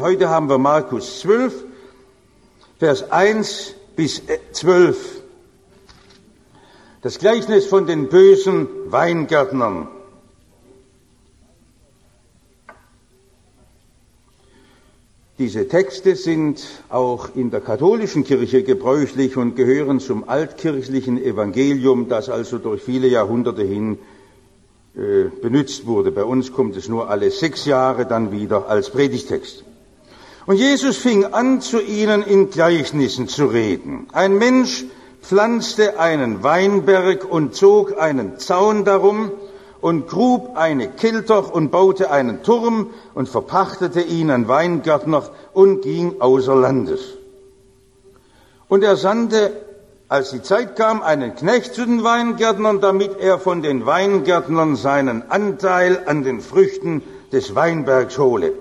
Heute haben wir Markus 12, Vers 1 bis 12. Das Gleichnis von den bösen Weingärtnern. Diese Texte sind auch in der katholischen Kirche gebräuchlich und gehören zum altkirchlichen Evangelium, das also durch viele Jahrhunderte hin äh, benutzt wurde. Bei uns kommt es nur alle sechs Jahre dann wieder als Predigtext. Und Jesus fing an, zu ihnen in Gleichnissen zu reden. Ein Mensch pflanzte einen Weinberg und zog einen Zaun darum und grub eine Kilter und baute einen Turm und verpachtete ihn an Weingärtner und ging außer Landes. Und er sandte, als die Zeit kam, einen Knecht zu den Weingärtnern, damit er von den Weingärtnern seinen Anteil an den Früchten des Weinbergs hole.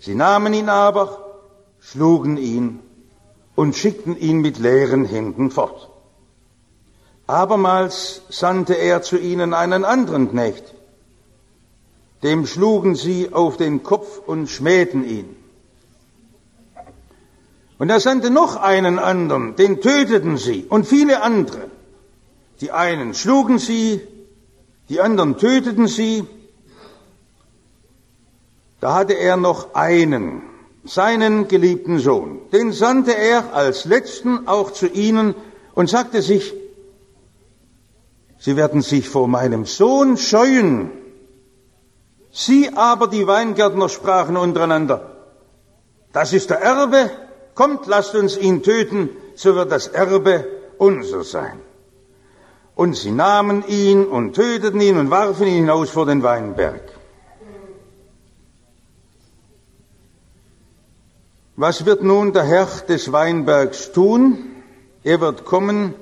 Sie nahmen ihn aber, schlugen ihn und schickten ihn mit leeren Händen fort. Abermals sandte er zu ihnen einen anderen Knecht. Dem schlugen sie auf den Kopf und schmähten ihn. Und er sandte noch einen anderen, den töteten sie und viele andere. Die einen schlugen sie, die anderen töteten sie, da hatte er noch einen, seinen geliebten Sohn. Den sandte er als letzten auch zu ihnen und sagte sich, Sie werden sich vor meinem Sohn scheuen. Sie aber, die Weingärtner, sprachen untereinander, das ist der Erbe, kommt, lasst uns ihn töten, so wird das Erbe unser sein. Und sie nahmen ihn und töteten ihn und warfen ihn hinaus vor den Weinberg. Was wird nun der Herr des Weinbergs tun? Er wird kommen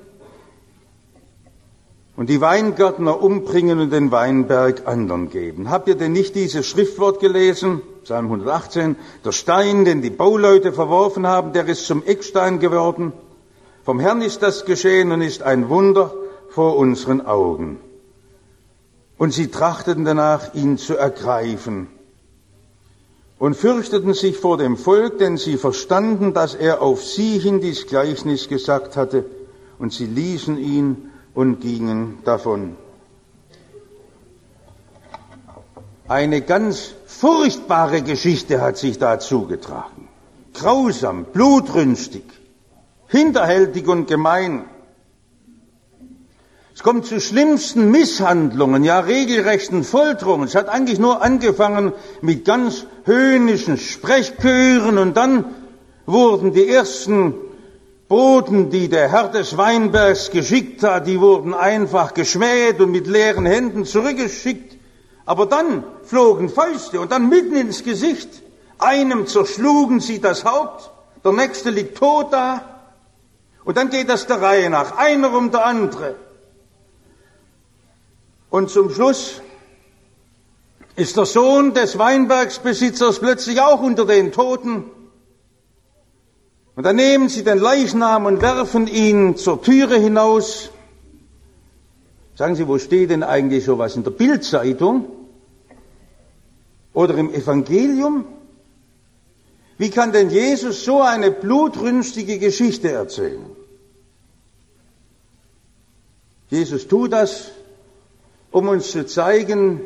und die Weingärtner umbringen und den Weinberg anderen geben. Habt ihr denn nicht dieses Schriftwort gelesen? Psalm 118. Der Stein, den die Bauleute verworfen haben, der ist zum Eckstein geworden. Vom Herrn ist das geschehen und ist ein Wunder vor unseren Augen. Und sie trachteten danach, ihn zu ergreifen und fürchteten sich vor dem Volk, denn sie verstanden, dass er auf sie hin dies Gleichnis gesagt hatte, und sie ließen ihn und gingen davon. Eine ganz furchtbare Geschichte hat sich da zugetragen. Grausam, blutrünstig, hinterhältig und gemein. Es kommt zu schlimmsten Misshandlungen, ja regelrechten Folterungen. Es hat eigentlich nur angefangen mit ganz höhnischen Sprechchören und dann wurden die ersten Boten, die der Herr des Weinbergs geschickt hat, die wurden einfach geschmäht und mit leeren Händen zurückgeschickt. Aber dann flogen Fäuste und dann mitten ins Gesicht. Einem zerschlugen sie das Haupt, der nächste liegt tot da. Und dann geht das der Reihe nach, einer um der andere. Und zum Schluss ist der Sohn des Weinbergsbesitzers plötzlich auch unter den Toten. Und dann nehmen sie den Leichnam und werfen ihn zur Türe hinaus. Sagen Sie, wo steht denn eigentlich sowas in der Bildzeitung oder im Evangelium? Wie kann denn Jesus so eine blutrünstige Geschichte erzählen? Jesus tut das, um uns zu zeigen,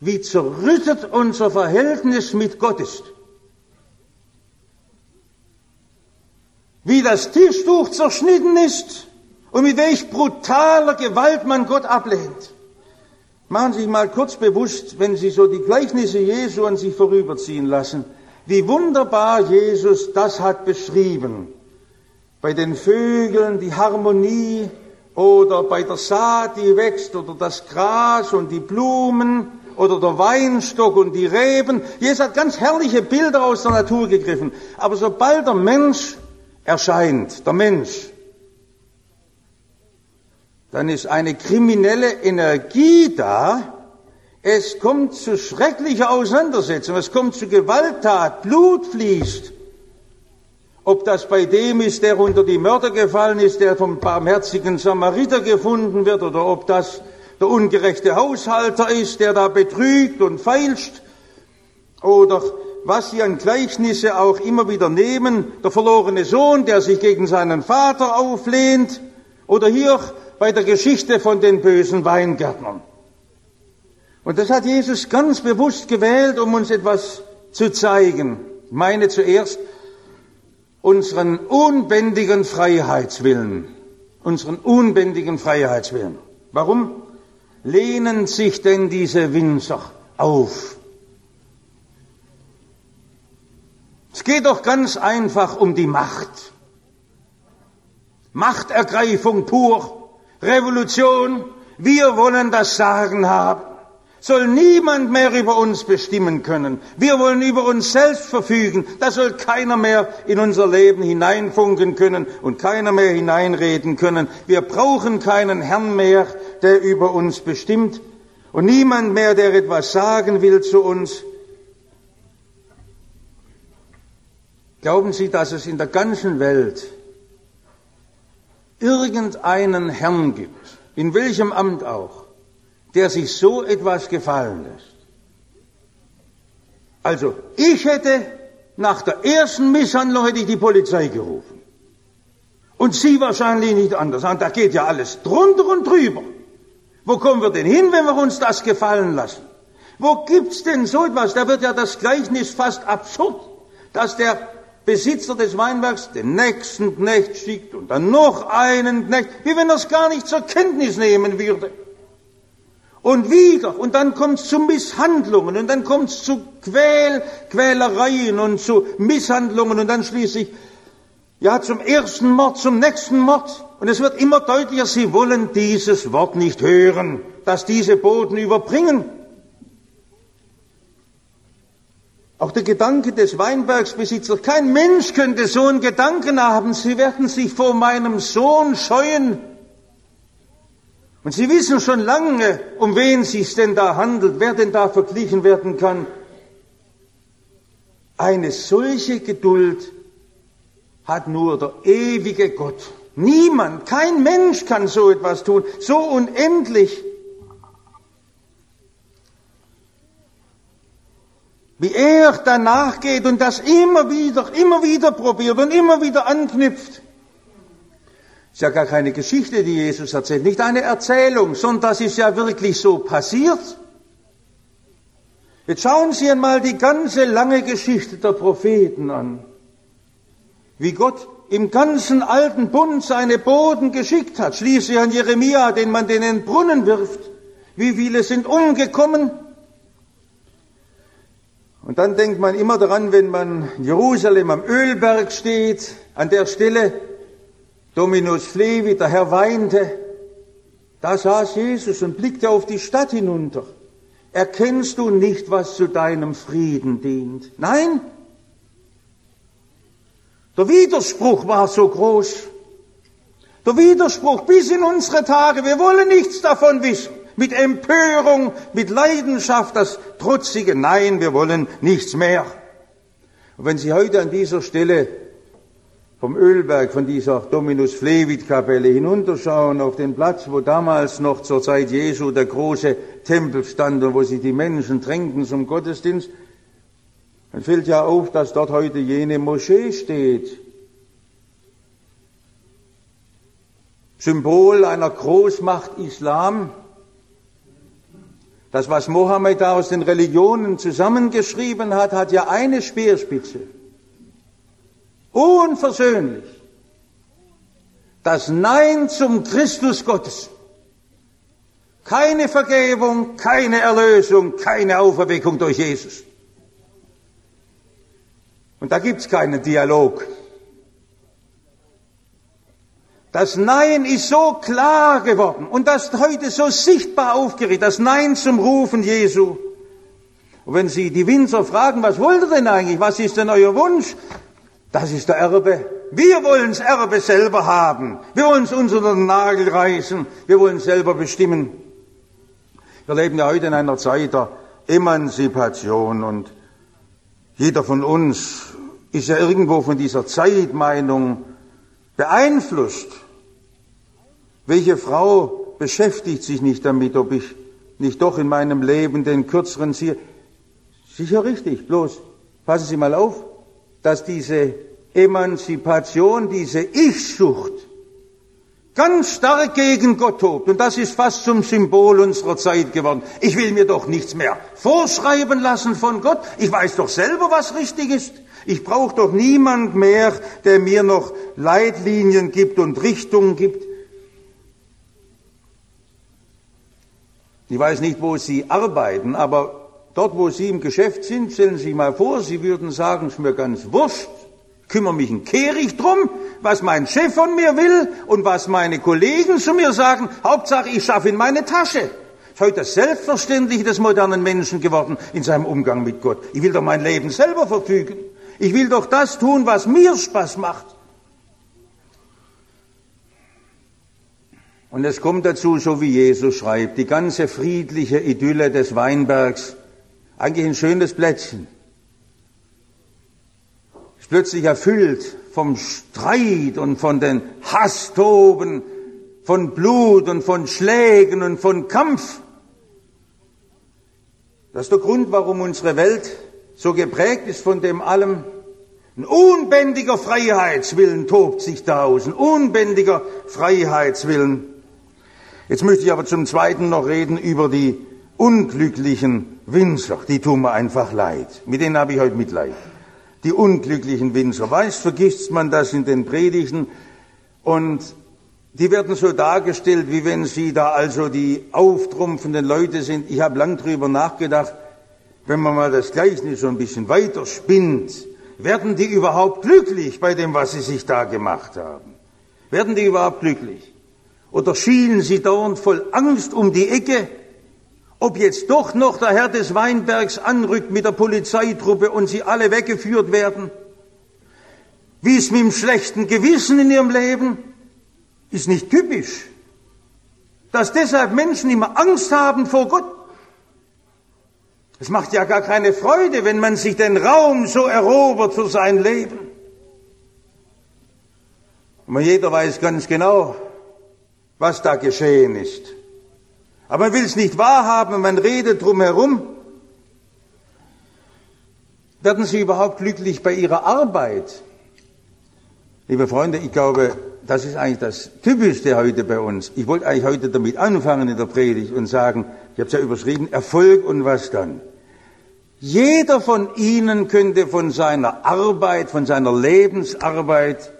wie zerrüttet unser Verhältnis mit Gott ist. Wie das Tischtuch zerschnitten ist und mit welch brutaler Gewalt man Gott ablehnt. Machen Sie sich mal kurz bewusst, wenn Sie so die Gleichnisse Jesu an sich vorüberziehen lassen, wie wunderbar Jesus das hat beschrieben. Bei den Vögeln die Harmonie, oder bei der Saat, die wächst, oder das Gras und die Blumen, oder der Weinstock und die Reben. Jesus hat ganz herrliche Bilder aus der Natur gegriffen. Aber sobald der Mensch erscheint, der Mensch, dann ist eine kriminelle Energie da. Es kommt zu schrecklicher Auseinandersetzung, es kommt zu Gewalttat, Blut fließt. Ob das bei dem ist, der unter die Mörder gefallen ist, der vom barmherzigen Samariter gefunden wird, oder ob das der ungerechte Haushalter ist, der da betrügt und feilscht, oder was sie an Gleichnisse auch immer wieder nehmen, der verlorene Sohn, der sich gegen seinen Vater auflehnt, oder hier bei der Geschichte von den bösen Weingärtnern. Und das hat Jesus ganz bewusst gewählt, um uns etwas zu zeigen. Ich meine zuerst unseren unbändigen Freiheitswillen. Unseren unbändigen Freiheitswillen. Warum lehnen sich denn diese Winzer auf? Es geht doch ganz einfach um die Macht. Machtergreifung pur, Revolution, wir wollen das Sagen haben. Soll niemand mehr über uns bestimmen können. Wir wollen über uns selbst verfügen. Da soll keiner mehr in unser Leben hineinfunken können und keiner mehr hineinreden können. Wir brauchen keinen Herrn mehr, der über uns bestimmt und niemand mehr, der etwas sagen will zu uns. Glauben Sie, dass es in der ganzen Welt irgendeinen Herrn gibt, in welchem Amt auch, der sich so etwas gefallen lässt? Also, ich hätte nach der ersten Misshandlung hätte ich die Polizei gerufen. Und Sie wahrscheinlich nicht anders. Und da geht ja alles drunter und drüber. Wo kommen wir denn hin, wenn wir uns das gefallen lassen? Wo gibt's denn so etwas? Da wird ja das Gleichnis fast absurd, dass der Besitzer des Weinbergs den nächsten Knecht schickt und dann noch einen Knecht, wie wenn er es gar nicht zur Kenntnis nehmen würde. Und wieder, und dann kommt es zu Misshandlungen, und dann kommt es zu Quäl, Quälereien und zu Misshandlungen, und dann schließlich, ja, zum ersten Mord, zum nächsten Mord. Und es wird immer deutlicher, sie wollen dieses Wort nicht hören, dass diese Boten überbringen. Auch der Gedanke des Weinbergsbesitzers, kein Mensch könnte so einen Gedanken haben, Sie werden sich vor meinem Sohn scheuen. Und Sie wissen schon lange, um wen es sich denn da handelt, wer denn da verglichen werden kann. Eine solche Geduld hat nur der ewige Gott. Niemand, kein Mensch kann so etwas tun, so unendlich. Wie er danach geht und das immer wieder, immer wieder probiert und immer wieder anknüpft. Ist ja gar keine Geschichte, die Jesus erzählt, nicht eine Erzählung, sondern das ist ja wirklich so passiert. Jetzt schauen Sie einmal die ganze lange Geschichte der Propheten an. Wie Gott im ganzen alten Bund seine Boden geschickt hat. Schließlich an Jeremia, den man in den Brunnen wirft. Wie viele sind umgekommen? Und dann denkt man immer daran, wenn man in Jerusalem am Ölberg steht, an der Stelle, Dominus Flevi, der Herr weinte, da saß Jesus und blickte auf die Stadt hinunter. Erkennst du nicht, was zu deinem Frieden dient? Nein? Der Widerspruch war so groß. Der Widerspruch bis in unsere Tage. Wir wollen nichts davon wissen mit Empörung, mit Leidenschaft, das trotzige Nein, wir wollen nichts mehr. Und wenn Sie heute an dieser Stelle vom Ölberg, von dieser Dominus Flevit Kapelle hinunterschauen auf den Platz, wo damals noch zur Zeit Jesu der große Tempel stand und wo sich die Menschen drängten zum Gottesdienst, dann fällt ja auf, dass dort heute jene Moschee steht. Symbol einer Großmacht Islam, das, was Mohammed da aus den Religionen zusammengeschrieben hat, hat ja eine Speerspitze. Unversöhnlich. Das Nein zum Christus Gottes. Keine Vergebung, keine Erlösung, keine Auferweckung durch Jesus. Und da gibt's keinen Dialog. Das Nein ist so klar geworden und das heute so sichtbar aufgerichtet, das Nein zum Rufen Jesu. Und wenn Sie die Winzer fragen, was wollt ihr denn eigentlich, was ist denn euer Wunsch? Das ist der Erbe. Wir wollen das Erbe selber haben. Wir wollen es uns unter den Nagel reißen. Wir wollen selber bestimmen. Wir leben ja heute in einer Zeit der Emanzipation und jeder von uns ist ja irgendwo von dieser Zeitmeinung beeinflusst. Welche Frau beschäftigt sich nicht damit, ob ich nicht doch in meinem Leben den kürzeren ziehe? Sicher richtig, bloß passen Sie mal auf, dass diese Emanzipation, diese Ich-Sucht ganz stark gegen Gott tobt. Und das ist fast zum Symbol unserer Zeit geworden. Ich will mir doch nichts mehr vorschreiben lassen von Gott. Ich weiß doch selber, was richtig ist. Ich brauche doch niemand mehr, der mir noch Leitlinien gibt und Richtungen gibt. Ich weiß nicht, wo Sie arbeiten, aber dort, wo Sie im Geschäft sind, stellen Sie sich mal vor, Sie würden sagen, es ist mir ganz wurscht, kümmere mich ein Kehricht drum, was mein Chef von mir will und was meine Kollegen zu mir sagen. Hauptsache, ich schaffe in meine Tasche. Ist heute das Selbstverständliche des modernen Menschen geworden in seinem Umgang mit Gott. Ich will doch mein Leben selber verfügen. Ich will doch das tun, was mir Spaß macht. Und es kommt dazu, so wie Jesus schreibt, die ganze friedliche Idylle des Weinbergs, eigentlich ein schönes Plätzchen, ist plötzlich erfüllt vom Streit und von den Hasstoben, von Blut und von Schlägen und von Kampf. Das ist der Grund, warum unsere Welt so geprägt ist von dem allem. Ein unbändiger Freiheitswillen tobt sich da aus, ein unbändiger Freiheitswillen. Jetzt möchte ich aber zum Zweiten noch reden über die unglücklichen Winzer. Die tun mir einfach leid. Mit denen habe ich heute Mitleid. Die unglücklichen Winzer. Weiß, vergisst man das in den Predigten und die werden so dargestellt, wie wenn sie da also die auftrumpfenden Leute sind. Ich habe lang drüber nachgedacht, wenn man mal das Gleichnis so ein bisschen weiter spinnt, werden die überhaupt glücklich bei dem, was sie sich da gemacht haben? Werden die überhaupt glücklich? Oder schielen sie dauernd voll Angst um die Ecke, ob jetzt doch noch der Herr des Weinbergs anrückt mit der Polizeitruppe und sie alle weggeführt werden? Wie es mit dem schlechten Gewissen in ihrem Leben ist nicht typisch. Dass deshalb Menschen immer Angst haben vor Gott. Es macht ja gar keine Freude, wenn man sich den Raum so erobert für sein Leben. Und jeder weiß ganz genau, was da geschehen ist. Aber man will es nicht wahrhaben, man redet drumherum. Werden Sie überhaupt glücklich bei Ihrer Arbeit? Liebe Freunde, ich glaube, das ist eigentlich das Typischste heute bei uns. Ich wollte eigentlich heute damit anfangen in der Predigt und sagen, ich habe es ja überschrieben, Erfolg und was dann. Jeder von Ihnen könnte von seiner Arbeit, von seiner Lebensarbeit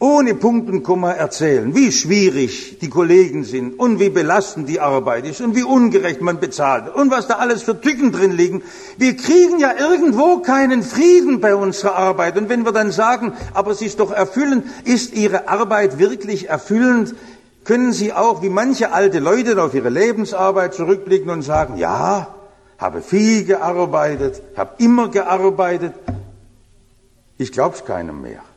ohne Punkt und Komma erzählen, wie schwierig die Kollegen sind und wie belastend die Arbeit ist und wie ungerecht man bezahlt und was da alles für Tücken drin liegen. Wir kriegen ja irgendwo keinen Frieden bei unserer Arbeit. Und wenn wir dann sagen, aber sie ist doch erfüllend, ist Ihre Arbeit wirklich erfüllend, können Sie auch wie manche alte Leute auf ihre Lebensarbeit zurückblicken und sagen, ja, habe viel gearbeitet, habe immer gearbeitet. Ich glaub's keinem mehr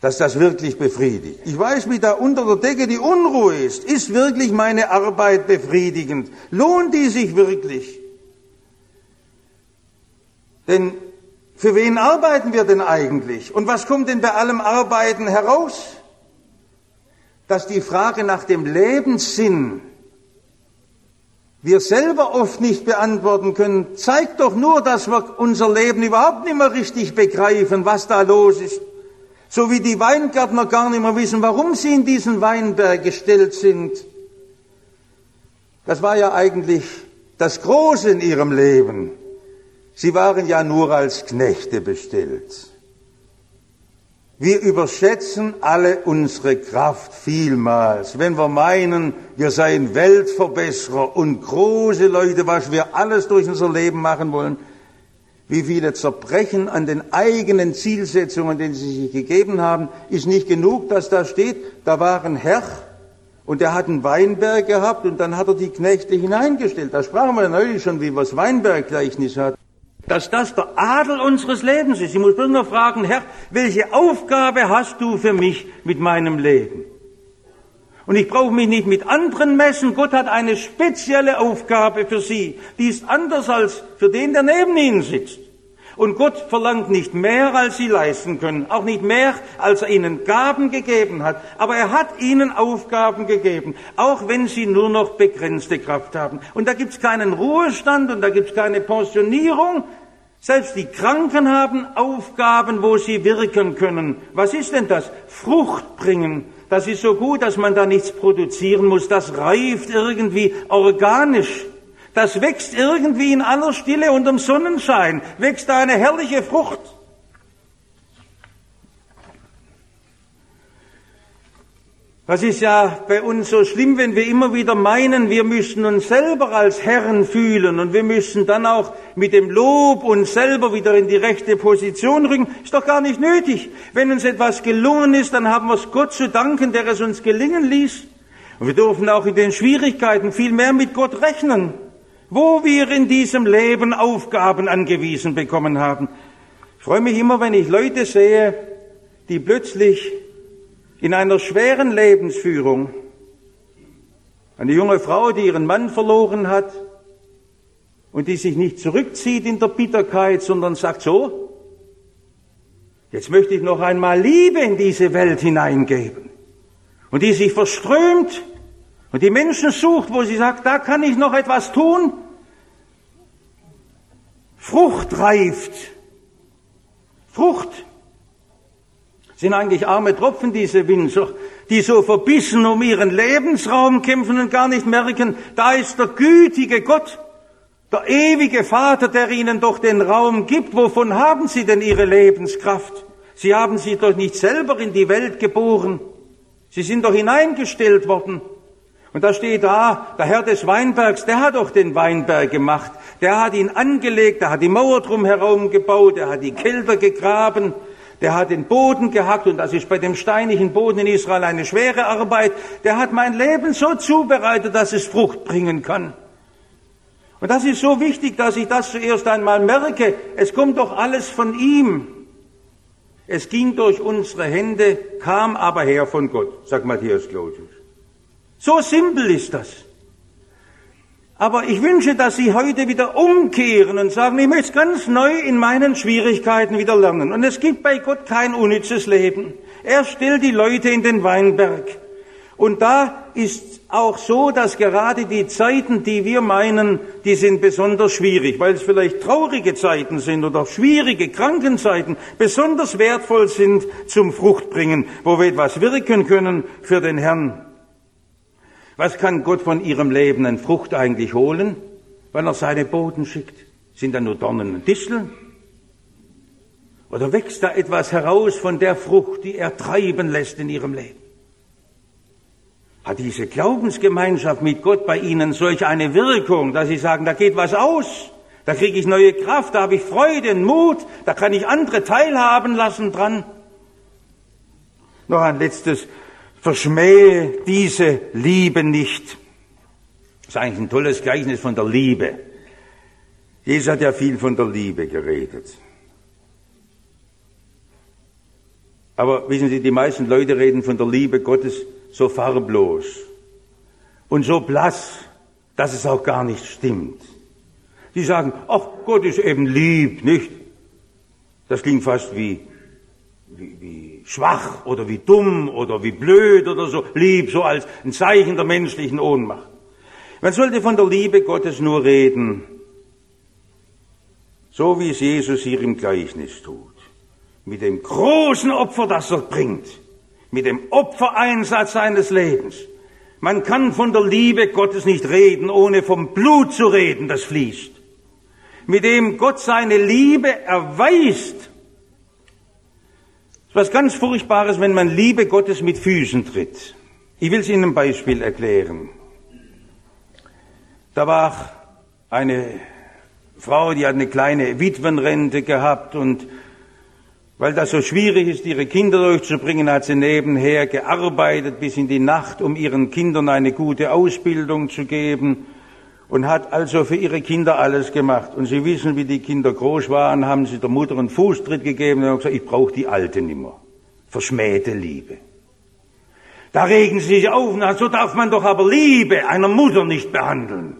dass das wirklich befriedigt. Ich weiß, wie da unter der Decke die Unruhe ist. Ist wirklich meine Arbeit befriedigend? Lohnt die sich wirklich? Denn für wen arbeiten wir denn eigentlich? Und was kommt denn bei allem Arbeiten heraus? Dass die Frage nach dem Lebenssinn wir selber oft nicht beantworten können, zeigt doch nur, dass wir unser Leben überhaupt nicht mehr richtig begreifen, was da los ist. So wie die Weingärtner gar nicht mehr wissen, warum sie in diesen Weinberg gestellt sind. Das war ja eigentlich das Große in ihrem Leben. Sie waren ja nur als Knechte bestellt. Wir überschätzen alle unsere Kraft vielmals, wenn wir meinen, wir seien Weltverbesserer und große Leute, was wir alles durch unser Leben machen wollen wie viele zerbrechen an den eigenen Zielsetzungen, die sie sich gegeben haben, ist nicht genug, dass da steht, da war ein Herr und der hat einen Weinberg gehabt und dann hat er die Knechte hineingestellt. Da sprachen wir neulich schon, wie was Weinberggleichnis hat. Dass das der Adel unseres Lebens ist. Ich muss bloß nur fragen, Herr, welche Aufgabe hast du für mich mit meinem Leben? Und ich brauche mich nicht mit anderen messen. Gott hat eine spezielle Aufgabe für Sie. Die ist anders als für den, der neben Ihnen sitzt. Und Gott verlangt nicht mehr, als Sie leisten können. Auch nicht mehr, als er Ihnen Gaben gegeben hat. Aber er hat Ihnen Aufgaben gegeben. Auch wenn Sie nur noch begrenzte Kraft haben. Und da gibt es keinen Ruhestand und da gibt es keine Pensionierung. Selbst die Kranken haben Aufgaben, wo sie wirken können. Was ist denn das? Frucht bringen. Das ist so gut, dass man da nichts produzieren muss. Das reift irgendwie organisch. Das wächst irgendwie in aller Stille unterm Sonnenschein. Wächst da eine herrliche Frucht. Das ist ja bei uns so schlimm, wenn wir immer wieder meinen, wir müssen uns selber als Herren fühlen und wir müssen dann auch mit dem Lob uns selber wieder in die rechte Position rücken. Ist doch gar nicht nötig. Wenn uns etwas gelungen ist, dann haben wir es Gott zu danken, der es uns gelingen ließ. Und wir dürfen auch in den Schwierigkeiten viel mehr mit Gott rechnen, wo wir in diesem Leben Aufgaben angewiesen bekommen haben. Ich freue mich immer, wenn ich Leute sehe, die plötzlich in einer schweren Lebensführung. Eine junge Frau, die ihren Mann verloren hat und die sich nicht zurückzieht in der Bitterkeit, sondern sagt so, jetzt möchte ich noch einmal Liebe in diese Welt hineingeben. Und die sich verströmt und die Menschen sucht, wo sie sagt, da kann ich noch etwas tun. Frucht reift. Frucht sind eigentlich arme Tropfen, diese Winzer, die so verbissen um ihren Lebensraum kämpfen und gar nicht merken, da ist der gütige Gott, der ewige Vater, der ihnen doch den Raum gibt. Wovon haben sie denn ihre Lebenskraft? Sie haben sich doch nicht selber in die Welt geboren. Sie sind doch hineingestellt worden. Und da steht da, der Herr des Weinbergs, der hat doch den Weinberg gemacht. Der hat ihn angelegt, der hat die Mauer drum herum gebaut, der hat die Kälter gegraben, der hat den Boden gehackt und das ist bei dem steinigen Boden in Israel eine schwere Arbeit. Der hat mein Leben so zubereitet, dass es Frucht bringen kann. Und das ist so wichtig, dass ich das zuerst einmal merke. Es kommt doch alles von ihm. Es ging durch unsere Hände, kam aber her von Gott, sagt Matthäus Claudius. So simpel ist das. Aber ich wünsche, dass Sie heute wieder umkehren und sagen, ich möchte ganz neu in meinen Schwierigkeiten wieder lernen. Und es gibt bei Gott kein unnützes Leben. Er stellt die Leute in den Weinberg. Und da ist auch so, dass gerade die Zeiten, die wir meinen, die sind besonders schwierig, weil es vielleicht traurige Zeiten sind oder schwierige Krankenzeiten, besonders wertvoll sind zum Fruchtbringen, wo wir etwas wirken können für den Herrn. Was kann Gott von ihrem Leben an Frucht eigentlich holen, wenn er seine Boden schickt? Sind da nur Dornen und Disteln? Oder wächst da etwas heraus von der Frucht, die er treiben lässt in ihrem Leben? Hat diese Glaubensgemeinschaft mit Gott bei Ihnen solch eine Wirkung, dass Sie sagen, da geht was aus, da kriege ich neue Kraft, da habe ich Freude und Mut, da kann ich andere teilhaben lassen dran? Noch ein letztes Verschmähe diese Liebe nicht. Das ist eigentlich ein tolles Gleichnis von der Liebe. Jesus hat ja viel von der Liebe geredet. Aber wissen Sie, die meisten Leute reden von der Liebe Gottes so farblos und so blass, dass es auch gar nicht stimmt. Die sagen, ach, Gott ist eben lieb, nicht? Das klingt fast wie, wie, wie schwach oder wie dumm oder wie blöd oder so, lieb, so als ein Zeichen der menschlichen Ohnmacht. Man sollte von der Liebe Gottes nur reden, so wie es Jesus hier im Gleichnis tut. Mit dem großen Opfer, das er bringt. Mit dem Opfereinsatz seines Lebens. Man kann von der Liebe Gottes nicht reden, ohne vom Blut zu reden, das fließt. Mit dem Gott seine Liebe erweist ist was ganz Furchtbares, wenn man Liebe Gottes mit Füßen tritt. Ich will es Ihnen ein Beispiel erklären. Da war eine Frau, die hat eine kleine Witwenrente gehabt und weil das so schwierig ist, ihre Kinder durchzubringen, hat sie nebenher gearbeitet bis in die Nacht, um ihren Kindern eine gute Ausbildung zu geben und hat also für ihre Kinder alles gemacht. Und Sie wissen, wie die Kinder groß waren, haben sie der Mutter einen Fußtritt gegeben und haben gesagt, ich brauche die Alte nimmer. Verschmähte Liebe. Da regen sie sich auf sagen, so darf man doch aber Liebe einer Mutter nicht behandeln.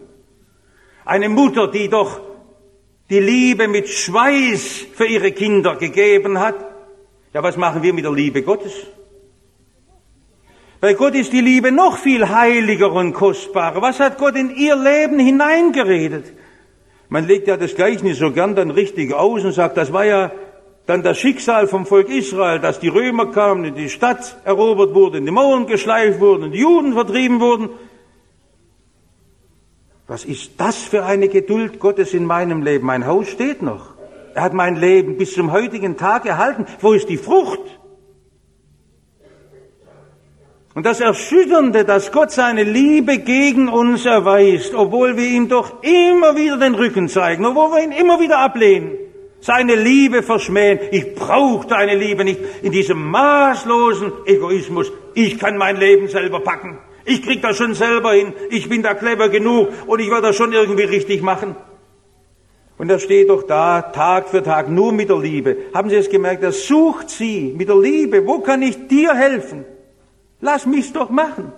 Eine Mutter, die doch die Liebe mit Schweiß für ihre Kinder gegeben hat. Ja, was machen wir mit der Liebe Gottes? Bei Gott ist die Liebe noch viel heiliger und kostbarer. Was hat Gott in ihr Leben hineingeredet? Man legt ja das Gleichnis so gern dann richtig aus und sagt, das war ja dann das Schicksal vom Volk Israel, dass die Römer kamen, in die Stadt erobert wurden, die Mauern geschleift wurden, die Juden vertrieben wurden. Was ist das für eine Geduld Gottes in meinem Leben? Mein Haus steht noch. Er hat mein Leben bis zum heutigen Tag erhalten. Wo ist die Frucht? Und das Erschütternde, dass Gott seine Liebe gegen uns erweist, obwohl wir ihm doch immer wieder den Rücken zeigen, obwohl wir ihn immer wieder ablehnen, seine Liebe verschmähen. Ich brauche deine Liebe nicht in diesem maßlosen Egoismus. Ich kann mein Leben selber packen. Ich krieg das schon selber hin. Ich bin da clever genug und ich werde das schon irgendwie richtig machen. Und er steht doch da Tag für Tag nur mit der Liebe. Haben Sie es gemerkt? Er sucht sie mit der Liebe. Wo kann ich dir helfen? Lass mich's doch machen.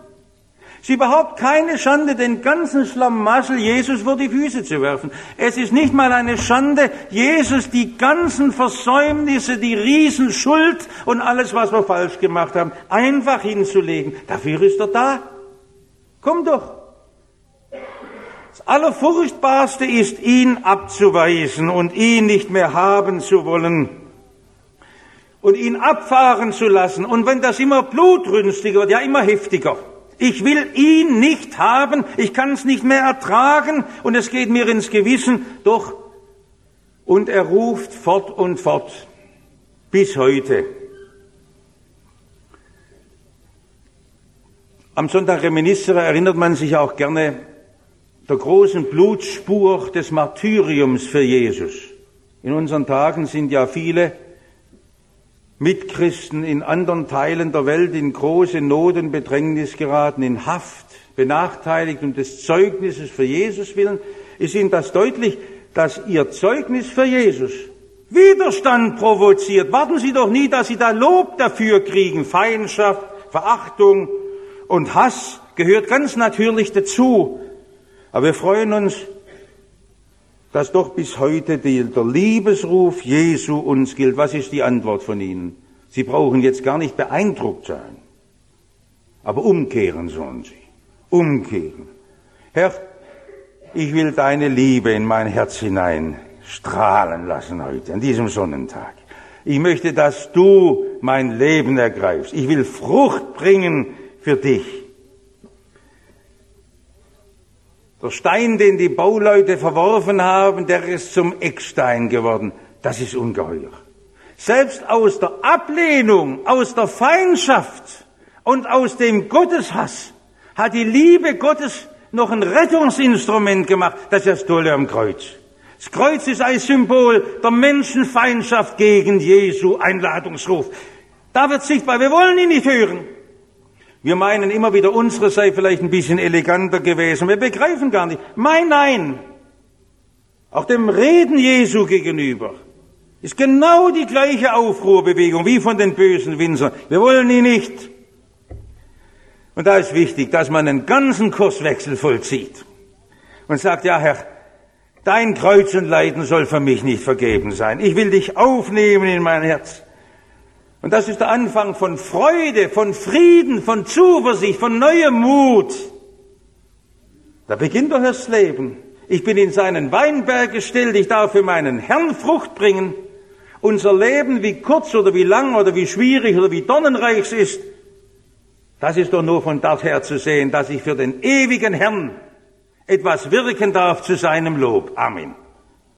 Ist überhaupt keine Schande, den ganzen Schlamassel Jesus vor die Füße zu werfen. Es ist nicht mal eine Schande, Jesus die ganzen Versäumnisse, die Riesenschuld und alles, was wir falsch gemacht haben, einfach hinzulegen. Dafür ist er da. Komm doch. Das Allerfurchtbarste ist, ihn abzuweisen und ihn nicht mehr haben zu wollen und ihn abfahren zu lassen. Und wenn das immer blutrünstiger wird, ja immer heftiger. Ich will ihn nicht haben, ich kann es nicht mehr ertragen und es geht mir ins Gewissen, doch. Und er ruft fort und fort bis heute. Am Sonntag Reminiscere erinnert man sich auch gerne der großen Blutspur des Martyriums für Jesus. In unseren Tagen sind ja viele Mitchristen in anderen Teilen der Welt in große Not und Bedrängnis geraten, in Haft, benachteiligt um des Zeugnisses für Jesus willen, ist Ihnen das deutlich, dass Ihr Zeugnis für Jesus Widerstand provoziert. Warten Sie doch nie, dass Sie da Lob dafür kriegen. Feindschaft, Verachtung und Hass gehört ganz natürlich dazu. Aber wir freuen uns, dass doch bis heute der Liebesruf Jesu uns gilt. Was ist die Antwort von Ihnen? Sie brauchen jetzt gar nicht beeindruckt sein, aber umkehren sollen Sie. Umkehren. Herr, ich will deine Liebe in mein Herz hinein strahlen lassen heute, an diesem Sonnentag. Ich möchte, dass du mein Leben ergreifst. Ich will Frucht bringen für dich. Der Stein, den die Bauleute verworfen haben, der ist zum Eckstein geworden. Das ist ungeheuer. Selbst aus der Ablehnung, aus der Feindschaft und aus dem Gotteshass hat die Liebe Gottes noch ein Rettungsinstrument gemacht. Das ist das Tolle am Kreuz. Das Kreuz ist ein Symbol der Menschenfeindschaft gegen Jesu Einladungsruf. Da wird sichtbar, wir wollen ihn nicht hören. Wir meinen immer wieder, unsere sei vielleicht ein bisschen eleganter gewesen. Wir begreifen gar nicht. Mein Nein, auch dem Reden Jesu gegenüber, ist genau die gleiche Aufruhrbewegung wie von den bösen Winzern. Wir wollen ihn nicht. Und da ist wichtig, dass man einen ganzen Kurswechsel vollzieht und sagt, ja Herr, dein Kreuz und Leiden soll für mich nicht vergeben sein. Ich will dich aufnehmen in mein Herz. Und das ist der Anfang von Freude, von Frieden, von Zuversicht, von neuem Mut. Da beginnt doch das Leben. Ich bin in seinen Weinberg gestellt, ich darf für meinen Herrn Frucht bringen. Unser Leben, wie kurz oder wie lang oder wie schwierig oder wie donnenreich es ist, das ist doch nur von dort her zu sehen, dass ich für den ewigen Herrn etwas wirken darf zu seinem Lob. Amen.